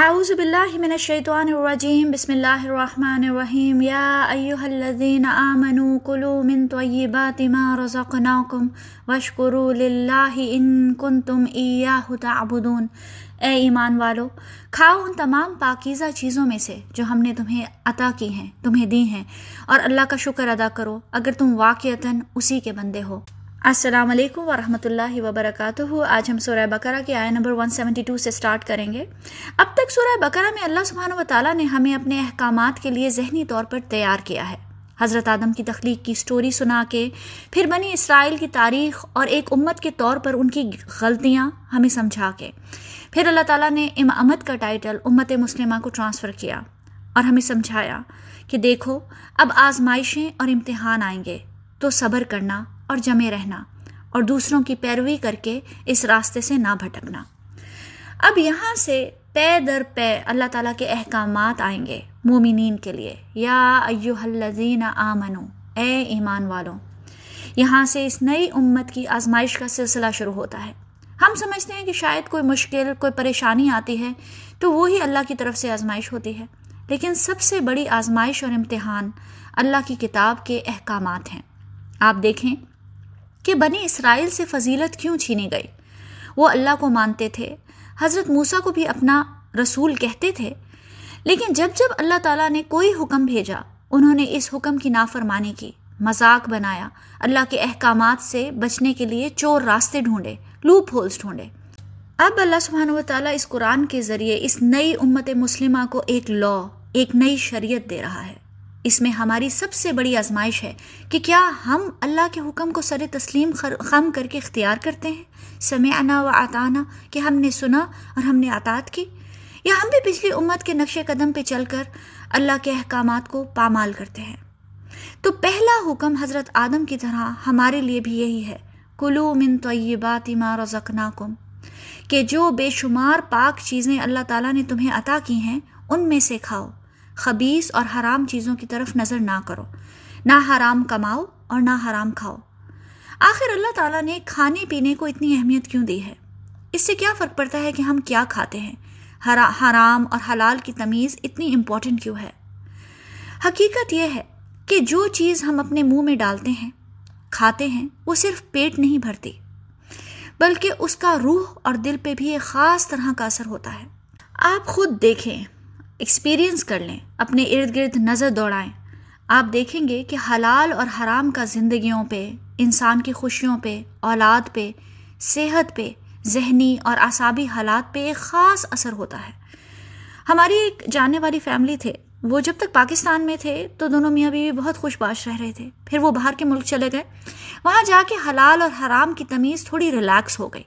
اعوذ باللہ من الشیطان الرجیم، بسم اللہ الرحمن الرحیم، یا ایوہ الذین آمنوا کلوا من طیبات ما رزقناکم واشکروا للہ ان کنتم ایاہ تعبدون۔ اے ایمان والو، کھاؤ ان تمام پاکیزہ چیزوں میں سے جو ہم نے تمہیں عطا کی ہیں، تمہیں دی ہیں، اور اللہ کا شکر ادا کرو اگر تم واقعتاً اسی کے بندے ہو۔ السلام علیکم ورحمۃ اللہ وبرکاتہ۔ آج ہم سورہ بقرہ کے آئے نمبر 172 سے سٹارٹ کریں گے۔ اب تک سورہ بقرہ میں اللہ سبحانہ و تعالیٰ نے ہمیں اپنے احکامات کے لیے ذہنی طور پر تیار کیا ہے۔ حضرت آدم کی تخلیق کی سٹوری سنا کے، پھر بنی اسرائیل کی تاریخ اور ایک امت کے طور پر ان کی غلطیاں ہمیں سمجھا کے۔ پھر اللہ تعالیٰ نے امامت کا ٹائٹل امت مسلمہ کو ٹرانسفر کیا اور ہمیں سمجھایا کہ دیکھو، اب آزمائشیں اور امتحان آئیں گے تو صبر کرنا اور جمے رہنا اور دوسروں کی پیروی کر کے اس راستے سے نہ بھٹکنا۔ اب یہاں سے پے در پے اللہ تعالیٰ کے احکامات آئیں گے مومنین کے لیے۔ یا ایو الذین آمنو، اے ایمان والوں یہاں سے اس نئی امت کی آزمائش کا سلسلہ شروع ہوتا ہے۔ ہم سمجھتے ہیں کہ شاید کوئی مشکل، کوئی پریشانی آتی ہے تو وہی اللہ کی طرف سے آزمائش ہوتی ہے۔ لیکن سب سے بڑی آزمائش اور امتحان اللہ کی کتاب کے احکامات ہیں۔ آپ دیکھیں۔ کہ بنی اسرائیل سے فضیلت کیوں چھینی گئی؟ وہ اللہ کو مانتے تھے، حضرت موسیٰ کو بھی اپنا رسول کہتے تھے۔ لیکن جب جب اللہ تعالیٰ نے کوئی حکم بھیجا، انہوں نے اس حکم کی نافرمانی کی، مذاق بنایا، اللہ کے احکامات سے بچنے کے لیے چور راستے ڈھونڈے، لوپ ہولز ڈھونڈے۔ اب اللہ سبحانہ و تعالیٰ اس قرآن کے ذریعے اس نئی امت مسلمہ کو ایک لا ایک نئی شریعت دے رہا ہے۔ اس میں ہماری سب سے بڑی آزمائش ہے کہ کیا ہم اللہ کے حکم کو سر تسلیم خم کر کے اختیار کرتے ہیں؟ سمعنا و آتانا کہ ہم نے سنا اور ہم نے اطاعت کی؟ یا ہم بھی پچھلی امت کے نقش قدم پہ چل کر اللہ کے احکامات کو پامال کرتے ہیں؟ تو پہلا حکم حضرت آدم کی طرح ہمارے لیے بھی یہی ہے، کلو من طیبات ما رزقناکم، کہ جو بے شمار پاک چیزیں اللہ تعالیٰ نے تمہیں عطا کی ہیں، ان میں سے کھاؤ۔ خبیص اور حرام چیزوں کی طرف نظر نہ کرو۔ نہ حرام کماؤ اور نہ حرام کھاؤ۔ آخر اللہ تعالیٰ نے کھانے پینے کو اتنی اہمیت کیوں دی ہے؟ اس سے کیا فرق پڑتا ہے کہ ہم کیا کھاتے ہیں؟ حرام اور حلال کی تمیز اتنی امپورٹنٹ کیوں ہے؟ حقیقت یہ ہے کہ جو چیز ہم اپنے منہ میں ڈالتے ہیں، کھاتے ہیں، وہ صرف پیٹ نہیں بھرتی، بلکہ اس کا روح اور دل پہ بھی ایک خاص طرح کا اثر ہوتا ہے۔ آپ خود دیکھیں۔ ایکسپیرئنس کر لیں، اپنے ارد گرد نظر دوڑائیں۔ آپ دیکھیں گے کہ حلال اور حرام کا زندگیوں پہ، انسان کی خوشیوں پہ، اولاد پہ، صحت پہ، ذہنی اور اعصابی حالات پہ ایک خاص اثر ہوتا ہے۔ ہماری ایک جاننے والی فیملی تھے۔ وہ جب تک پاکستان میں تھے، تو دونوں میاں بیوی بہت خوش باش رہ رہے تھے۔ پھر وہ باہر کے ملک چلے گئے۔ وہاں جا کے حلال اور حرام کی تمیز تھوڑی ریلیکس ہو گئی۔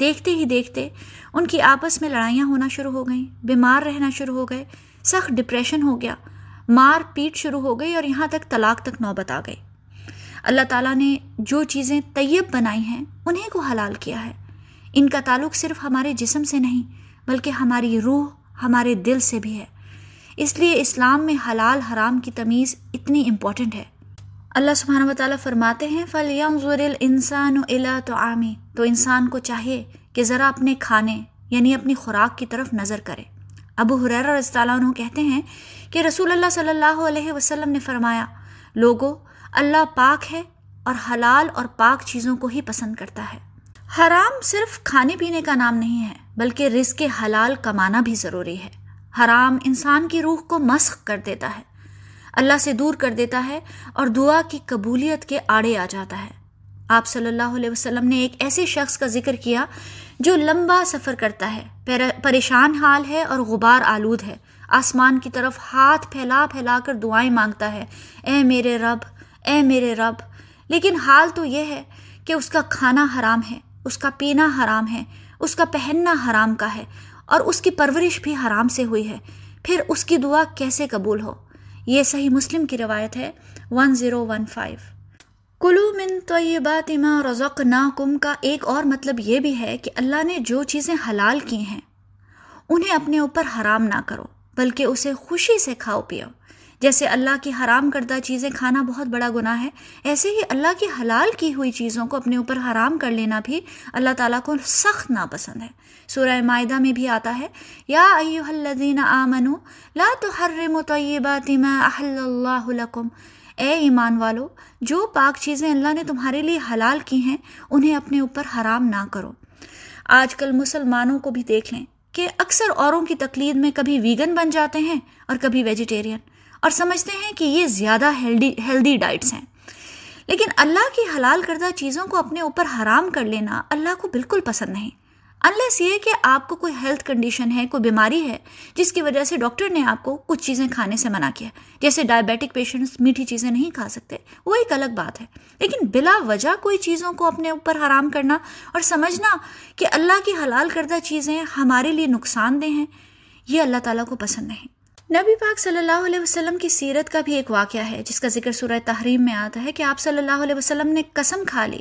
دیکھتے ہی دیکھتے ان کی آپس میں لڑائیاں ہونا شروع ہو گئیں، بیمار رہنا شروع ہو گئے، سخت ڈپریشن ہو گیا، مار پیٹ شروع ہو گئی اور یہاں تک طلاق تک نوبت آ گئی۔ اللہ تعالیٰ نے جو چیزیں طیب بنائی ہیں، انہیں کو حلال کیا ہے۔ ان کا تعلق صرف ہمارے جسم سے نہیں، بلکہ ہماری روح، ہمارے دل سے بھی ہے۔ اس لیے اسلام میں حلال حرام کی تمیز اتنی امپورٹنٹ ہے۔ اللہ سبحانہ و تعالیٰ فرماتے ہیں فلیانظر الانسان الا طعامی تو انسان کو چاہیے کہ ذرا اپنے کھانے یعنی اپنی خوراک کی طرف نظر کرے۔ ابو حریر رضی اللہ عنہ کہتے ہیں کہ رسول اللہ صلی اللہ علیہ وسلم نے فرمایا، لوگو، اللہ پاک ہے اور حلال اور پاک چیزوں کو ہی پسند کرتا ہے۔ حرام صرف کھانے پینے کا نام نہیں ہے، بلکہ رزق حلال کمانا بھی ضروری ہے۔ حرام انسان کی روح کو مسخ کر دیتا ہے۔ اللہ سے دور کر دیتا ہے اور دعا کی قبولیت کے آڑے آ جاتا ہے۔ آپ صلی اللہ علیہ وسلم نے ایک ایسے شخص کا ذکر کیا جو لمبا سفر کرتا ہے پریشان حال ہے اور غبار آلود ہے۔ آسمان کی طرف ہاتھ پھیلا پھیلا کر دعائیں مانگتا ہے، اے میرے رب، اے میرے رب۔ لیکن حال تو یہ ہے کہ اس کا کھانا حرام ہے، اس کا پینا حرام ہے، اس کا پہننا حرام کا ہے اور اس کی پرورش بھی حرام سے ہوئی ہے۔ پھر اس کی دعا کیسے قبول ہو؟ یہ صحیح مسلم کی روایت ہے۔ ون زیرو ون فائیو کلو من طیبات ما رزقناکم کا ایک اور مطلب یہ بھی ہے کہ اللہ نے جو چیزیں حلال کی ہیں، انہیں اپنے اوپر حرام نہ کرو، بلکہ اسے خوشی سے کھاؤ پیو۔ جیسے اللہ کی حرام کردہ چیزیں کھانا بہت بڑا گناہ ہے، ایسے ہی اللہ کی حلال کی ہوئی چیزوں کو اپنے اوپر حرام کر لینا بھی اللہ تعالیٰ کو سخت ناپسند ہے۔ سورہ معاہدہ میں بھی آتا ہے، یا ایوہ الذین آمنوا لا تحرموا طیبات ما احل اللہ لکم۔ اے ایمان والو، جو پاک چیزیں اللہ نے تمہارے لیے حلال کی ہیں، انہیں اپنے اوپر حرام نہ کرو۔ آج کل مسلمانوں کو بھی دیکھ لیں کہ اکثر اوروں کی تقلید میں کبھی ویگن بن جاتے ہیں اور کبھی ویجیٹیرین۔ اور سمجھتے ہیں کہ یہ زیادہ ہیلدی ہیلدی ڈائٹس ہیں۔ لیکن اللہ کی حلال کردہ چیزوں کو اپنے اوپر حرام کر لینا اللہ کو بالکل پسند نہیں۔ انلیس یہ کہ آپ کو کوئی ہیلتھ کنڈیشن ہے، کوئی بیماری ہے، جس کی وجہ سے ڈاکٹر نے آپ کو کچھ چیزیں کھانے سے منع کیا۔ جیسے ڈائبیٹک پیشنٹس میٹھی چیزیں نہیں کھا سکتے، وہ ایک الگ بات ہے۔ لیکن بلا وجہ کوئی چیزوں کو اپنے اوپر حرام کرنا اور سمجھنا کہ اللہ کی حلال کردہ چیزیں ہمارے لیے نقصان دہ ہیں، یہ اللہ تعالیٰ کو پسند نہیں۔ نبی پاک صلی اللہ علیہ وسلم کی سیرت کا بھی ایک واقعہ ہے، جس کا ذکر سورہ تحریم میں آتا ہے کہ آپ صلی اللہ علیہ وسلم نے قسم کھا لی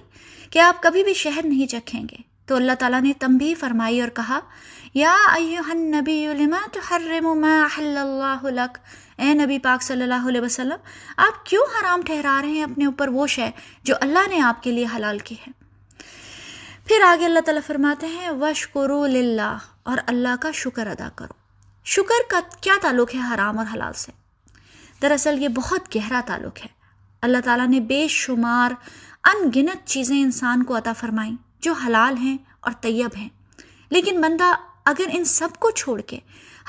کہ آپ کبھی بھی شہد نہیں چکھیں گے۔ تو اللہ تعالیٰ نے تمبی فرمائی اور کہا، یا النبی لما تحرم ما احل اللہ لک؟ اے نبی پاک صلی اللہ علیہ وسلم، آپ کیوں حرام ٹھہرا رہے ہیں؟ اپنے اوپر وہ شے جو اللہ نے آپ کے لیے حلال کی ہے۔ پھر آگے اللہ تعالیٰ فرماتے ہیں وشکرو للہ اور اللہ کا شکر ادا کرو۔ شکر کا کیا تعلق ہے حرام اور حلال سے؟ دراصل یہ بہت گہرا تعلق ہے۔ اللہ تعالیٰ نے بے شمار ان گنت چیزیں انسان کو عطا فرمائیں جو حلال ہیں اور طیب ہیں۔ لیکن بندہ اگر ان سب کو چھوڑ کے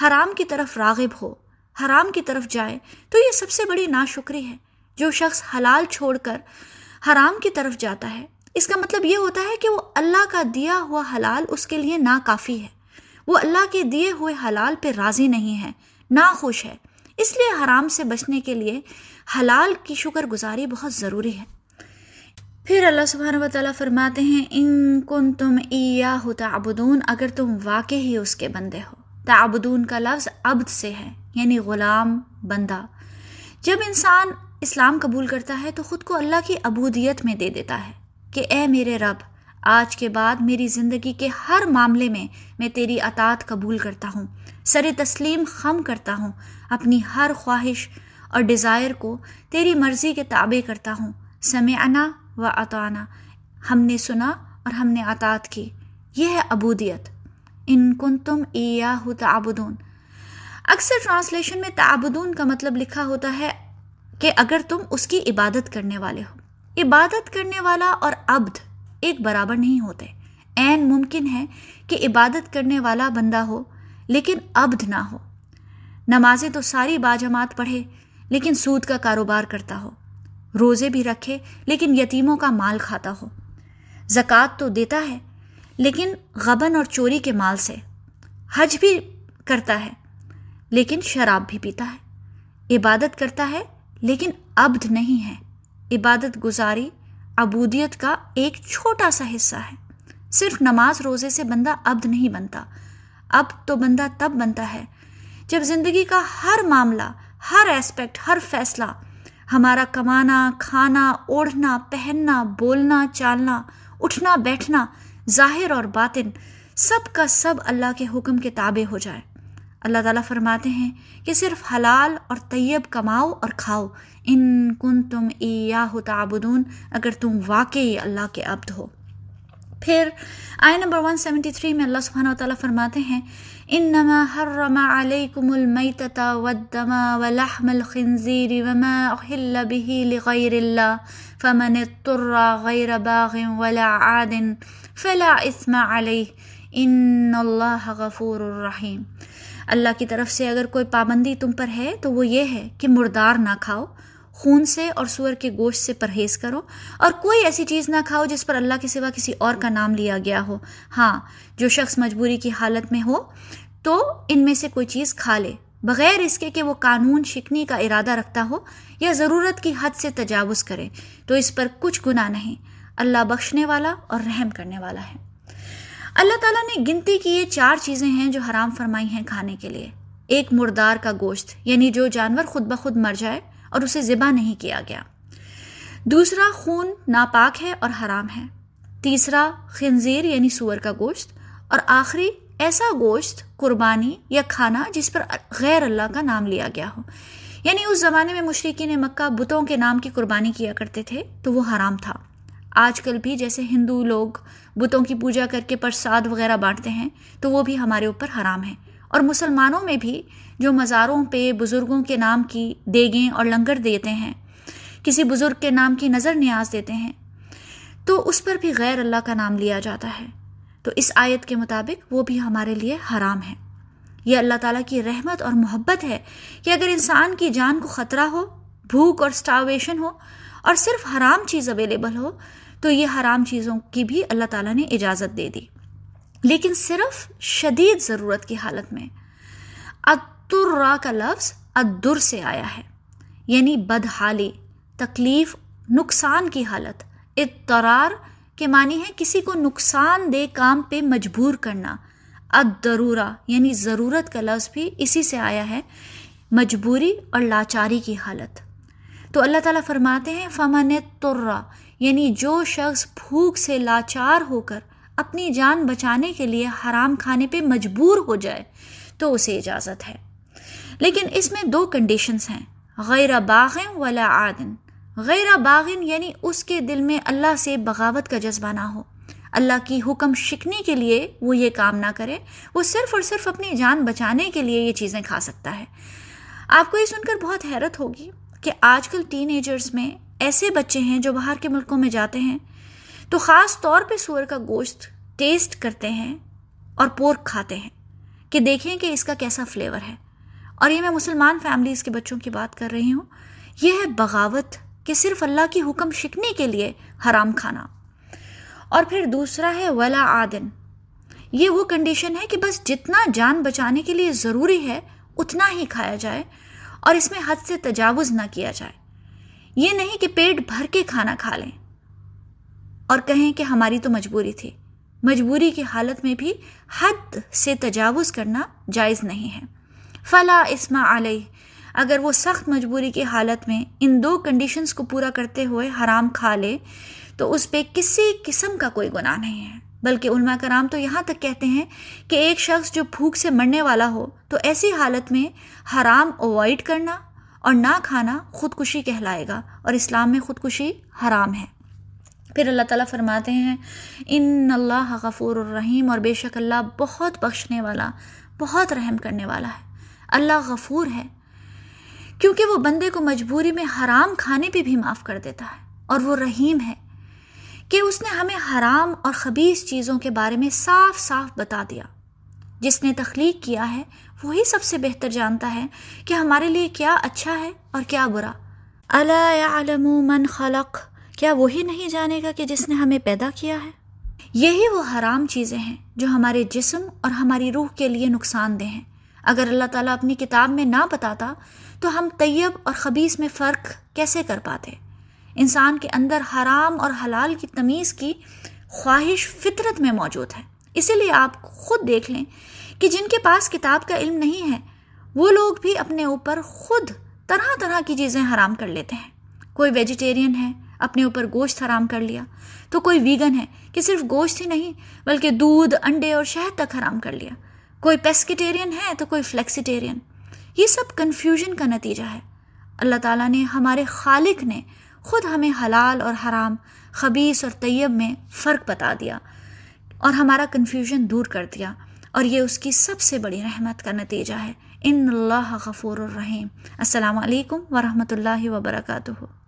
حرام کی طرف راغب ہو، حرام کی طرف جائے، تو یہ سب سے بڑی ناشکری ہے۔ جو شخص حلال چھوڑ کر حرام کی طرف جاتا ہے، اس کا مطلب یہ ہوتا ہے کہ وہ اللہ کا دیا ہوا حلال اس کے لیے ناکافی ہے۔ وہ اللہ کے دیے ہوئے حلال پہ راضی نہیں ہے، ناخوش ہے۔ اس لیے حرام سے بچنے کے لیے حلال کی شکر گزاری بہت ضروری ہے۔ پھر اللہ سبحانہ و تعالیٰ فرماتے ہیں، ان کن تم ایا ہو تعبدون، اگر تم واقع ہی اس کے بندے ہو۔ تعبدون کا لفظ عبد سے ہے یعنی غلام، بندہ۔ جب انسان اسلام قبول کرتا ہے تو خود کو اللہ کی عبودیت میں دے دیتا ہے کہ اے میرے رب آج کے بعد میری زندگی کے ہر معاملے میں میں تیری اطاعت قبول کرتا ہوں، سر تسلیم خم کرتا ہوں، اپنی ہر خواہش اور ڈیزائر کو تیری مرضی کے تابع کرتا ہوں۔ سمعنا و اطانا ہم نے سنا اور ہم نے اطاعت کی۔ یہ ہے ابودیت ان کن تم ایا تعبدون۔ اکثر ٹرانسلیشن میں تعبدون کا مطلب لکھا ہوتا ہے کہ اگر تم اس کی عبادت کرنے والے ہو۔ عبادت کرنے والا اور عبد۔ ایک برابر نہیں ہوتے۔ عین ممکن ہے کہ عبادت کرنے والا بندہ ہو، لیکن عبد نہ ہو۔ نمازیں تو ساری باجماعت پڑھے، لیکن سود کا کاروبار کرتا ہو۔ روزے بھی رکھے، لیکن یتیموں کا مال کھاتا ہو۔ زکوٰۃ تو دیتا ہے، لیکن غبن اور چوری کے مال سے۔ حج بھی کرتا ہے، لیکن شراب بھی پیتا ہے۔ عبادت کرتا ہے، لیکن عبد نہیں ہے۔ عبادت گزاری عبودیت کا ایک چھوٹا سا حصہ ہے۔ صرف نماز روزے سے بندہ عبد نہیں بنتا۔ اب تو بندہ تب بنتا ہے جب زندگی کا ہر معاملہ، ہر ایسپیکٹ ہر فیصلہ، ہمارا کمانا، کھانا، اوڑھنا، پہننا، بولنا، چالنا، اٹھنا، بیٹھنا، ظاہر اور باطن، سب کا سب اللہ کے حکم کے تابع ہو جائے۔ اللہ تعالیٰ فرماتے ہیں کہ صرف حلال اور طیب کماؤ اور کھاؤ۔ ان کن تم ایا تعبدون، اگر تم واقعی اللہ کے عبد ہو۔ پھر آئے نمبر 173 میں اللہ سبحانہ و تعالیٰ فرماتے ہیں، انما حرم علیکم المیتت والدم ولحم الخنزیر وما احل به لغیر اللہ، فمن اضطر غیر باغ ولا عاد فلا اثم علیہ۔ ان اللہ غفور الرحیم۔ اللہ کی طرف سے اگر کوئی پابندی تم پر ہے تو وہ یہ ہے کہ مردار نہ کھاؤ۔ خون سے اور سور کے گوشت سے پرہیز کرو اور کوئی ایسی چیز نہ کھاؤ جس پر اللہ کے سوا کسی اور کا نام لیا گیا ہو۔ ہاں جو شخص مجبوری کی حالت میں ہو تو ان میں سے کوئی چیز کھا لے۔ بغیر اس کے کہ وہ قانون شکنی کا ارادہ رکھتا ہو یا ضرورت کی حد سے تجاوز کرے، تو اس پر کچھ گناہ نہیں۔ اللہ بخشنے والا اور رحم کرنے والا ہے۔ اللہ تعالیٰ نے گنتی کی یہ چار چیزیں ہیں جو حرام فرمائی ہیں کھانے کے لیے۔ ایک مردار کا گوشت یعنی جو جانور خود بخود مر جائے اور اسے ذبح نہیں کیا گیا۔ دوسرا خون ناپاک ہے اور حرام ہے۔ تیسرا خنزیر یعنی سور کا گوشت۔ اور آخری ایسا گوشت، قربانی یا کھانا جس پر غیر اللہ کا نام لیا گیا ہو۔ یعنی اس زمانے میں مشرقین مکہ بتوں کے نام کی قربانی کیا کرتے تھے تو وہ حرام تھا۔ آج کل بھی جیسے ہندو لوگ بتوں کی پوجا کر کے پرساد وغیرہ بانٹتے ہیں تو وہ بھی ہمارے اوپر حرام ہے۔ اور مسلمانوں میں بھی جو مزاروں پہ بزرگوں کے نام کی دیگیں اور لنگر دیتے ہیں، کسی بزرگ کے نام کی نظر نیاز دیتے ہیں، تو اس پر بھی غیر اللہ کا نام لیا جاتا ہے۔ تو اس آیت کے مطابق وہ بھی ہمارے لیے حرام ہے۔ یہ اللہ تعالیٰ کی رحمت اور محبت ہے کہ اگر انسان کی جان کو خطرہ ہو، بھوک اور سٹاویشن ہو اور صرف حرام چیز اویلیبل ہو، تو یہ حرام چیزوں کی بھی اللہ تعالیٰ نے اجازت دے دی۔ لیکن صرف شدید ضرورت کی حالت میں۔ اترا کا لفظ ادر سے آیا ہے یعنی بدحالی، تکلیف، نقصان کی حالت۔ اضطرار کے معنی ہے کسی کو نقصان دہ کام پہ مجبور کرنا۔ ادرورا یعنی ضرورت کا لفظ بھی اسی سے آیا ہے، مجبوری اور لاچاری کی حالت۔ تو اللہ تعالیٰ فرماتے ہیں، فمن ترا یعنی جو شخص بھوک سے لاچار ہو کر اپنی جان بچانے کے لیے حرام کھانے پہ مجبور ہو جائے تو اسے اجازت ہے۔ لیکن اس میں دو کنڈیشنز ہیں، غیر باغن ولا عادن غیر باغن یعنی اس کے دل میں اللہ سے بغاوت کا جذبہ نہ ہو۔ اللہ کی حکم شکنی کے لیے وہ یہ کام نہ کرے، وہ صرف اور صرف اپنی جان بچانے کے لیے یہ چیزیں کھا سکتا ہے۔ آپ کو یہ سن کر بہت حیرت ہوگی کہ آج کل ٹین ایجرز میں ایسے بچے ہیں جو باہر کے ملکوں میں جاتے ہیں تو خاص طور پہ سور کا گوشت ٹیسٹ کرتے ہیں اور پورک کھاتے ہیں کہ دیکھیں کہ اس کا کیسا فلیور ہے۔ اور یہ میں مسلمان فیملیز کے بچوں کی بات کر رہی ہوں۔ یہ ہے بغاوت کہ صرف اللہ کی حکم شکنی کے لیے حرام کھانا۔ اور پھر دوسرا ہے ولا آدن یہ وہ کنڈیشن ہے کہ بس جتنا جان بچانے کے لیے ضروری ہے، اتنا ہی کھایا جائے اور اس میں حد سے تجاوز نہ کیا جائے۔ یہ نہیں کہ پیٹ بھر کے کھانا کھا لیں۔ اور کہیں کہ ہماری تو مجبوری تھی۔ مجبوری کی حالت میں بھی حد سے تجاوز کرنا جائز نہیں ہے۔ فلا اسما علیہ۔ اگر وہ سخت مجبوری کی حالت میں ان دو کنڈیشنز کو پورا کرتے ہوئے حرام کھا لے، تو اس پہ کسی قسم کا کوئی گناہ نہیں ہے۔ بلکہ علماء کرام تو یہاں تک کہتے ہیں کہ ایک شخص جو بھوک سے مرنے والا ہو، تو ایسی حالت میں حرام اوائڈ کرنا اور نہ کھانا خودکشی کہلائے گا اور اسلام میں خودکشی حرام ہے۔ پھر اللہ تعالیٰ فرماتے ہیں، ان اللہ غفور الرحیم اور بے شک اللہ بہت بخشنے والا، بہت رحم کرنے والا ہے۔ اللہ غفور ہے، کیونکہ وہ بندے کو مجبوری میں حرام کھانے پہ بھی معاف کر دیتا ہے اور وہ رحیم ہے کہ اس نے ہمیں حرام اور خبیص چیزوں کے بارے میں صاف صاف بتا دیا۔ جس نے تخلیق کیا ہے، وہی سب سے بہتر جانتا ہے کہ ہمارے لیے کیا اچھا ہے اور کیا برا۔ اللہ من خلق؟ کیا وہی نہیں جانے گا کہ جس نے ہمیں پیدا کیا ہے؟ یہی وہ حرام چیزیں ہیں جو ہمارے جسم اور ہماری روح کے لیے نقصان دہ ہیں۔ اگر اللہ تعالیٰ اپنی کتاب میں نہ بتاتا تو ہم طیب اور خبیص میں فرق کیسے کر پاتے؟ انسان کے اندر حرام اور حلال کی تمیز کی خواہش فطرت میں موجود ہے۔ اسی لیے آپ خود دیکھ لیں کہ جن کے پاس کتاب کا علم نہیں ہے، وہ لوگ بھی اپنے اوپر خود طرح طرح کی چیزیں حرام کر لیتے ہیں۔ کوئی ویجیٹیرین ہے اپنے اوپر گوشت حرام کر لیا۔ تو کوئی ویگن ہے کہ صرف گوشت ہی نہیں بلکہ دودھ، انڈے اور شہد تک حرام کر لیا۔ کوئی پیسکیٹیرین ہے تو کوئی فلیکسیٹیرین یہ سب کنفیوژن کا نتیجہ ہے۔ اللہ تعالیٰ نے ہمارے خالق نے خود ہمیں حلال اور حرام خبیص اور طیب میں فرق بتا دیا اور ہمارا کنفیوژن دور کر دیا۔ اور یہ اس کی سب سے بڑی رحمت کا نتیجہ ہے۔ ان اللہ غفور الرحیم۔ السلام علیکم ورحمۃ اللہ وبرکاتہ۔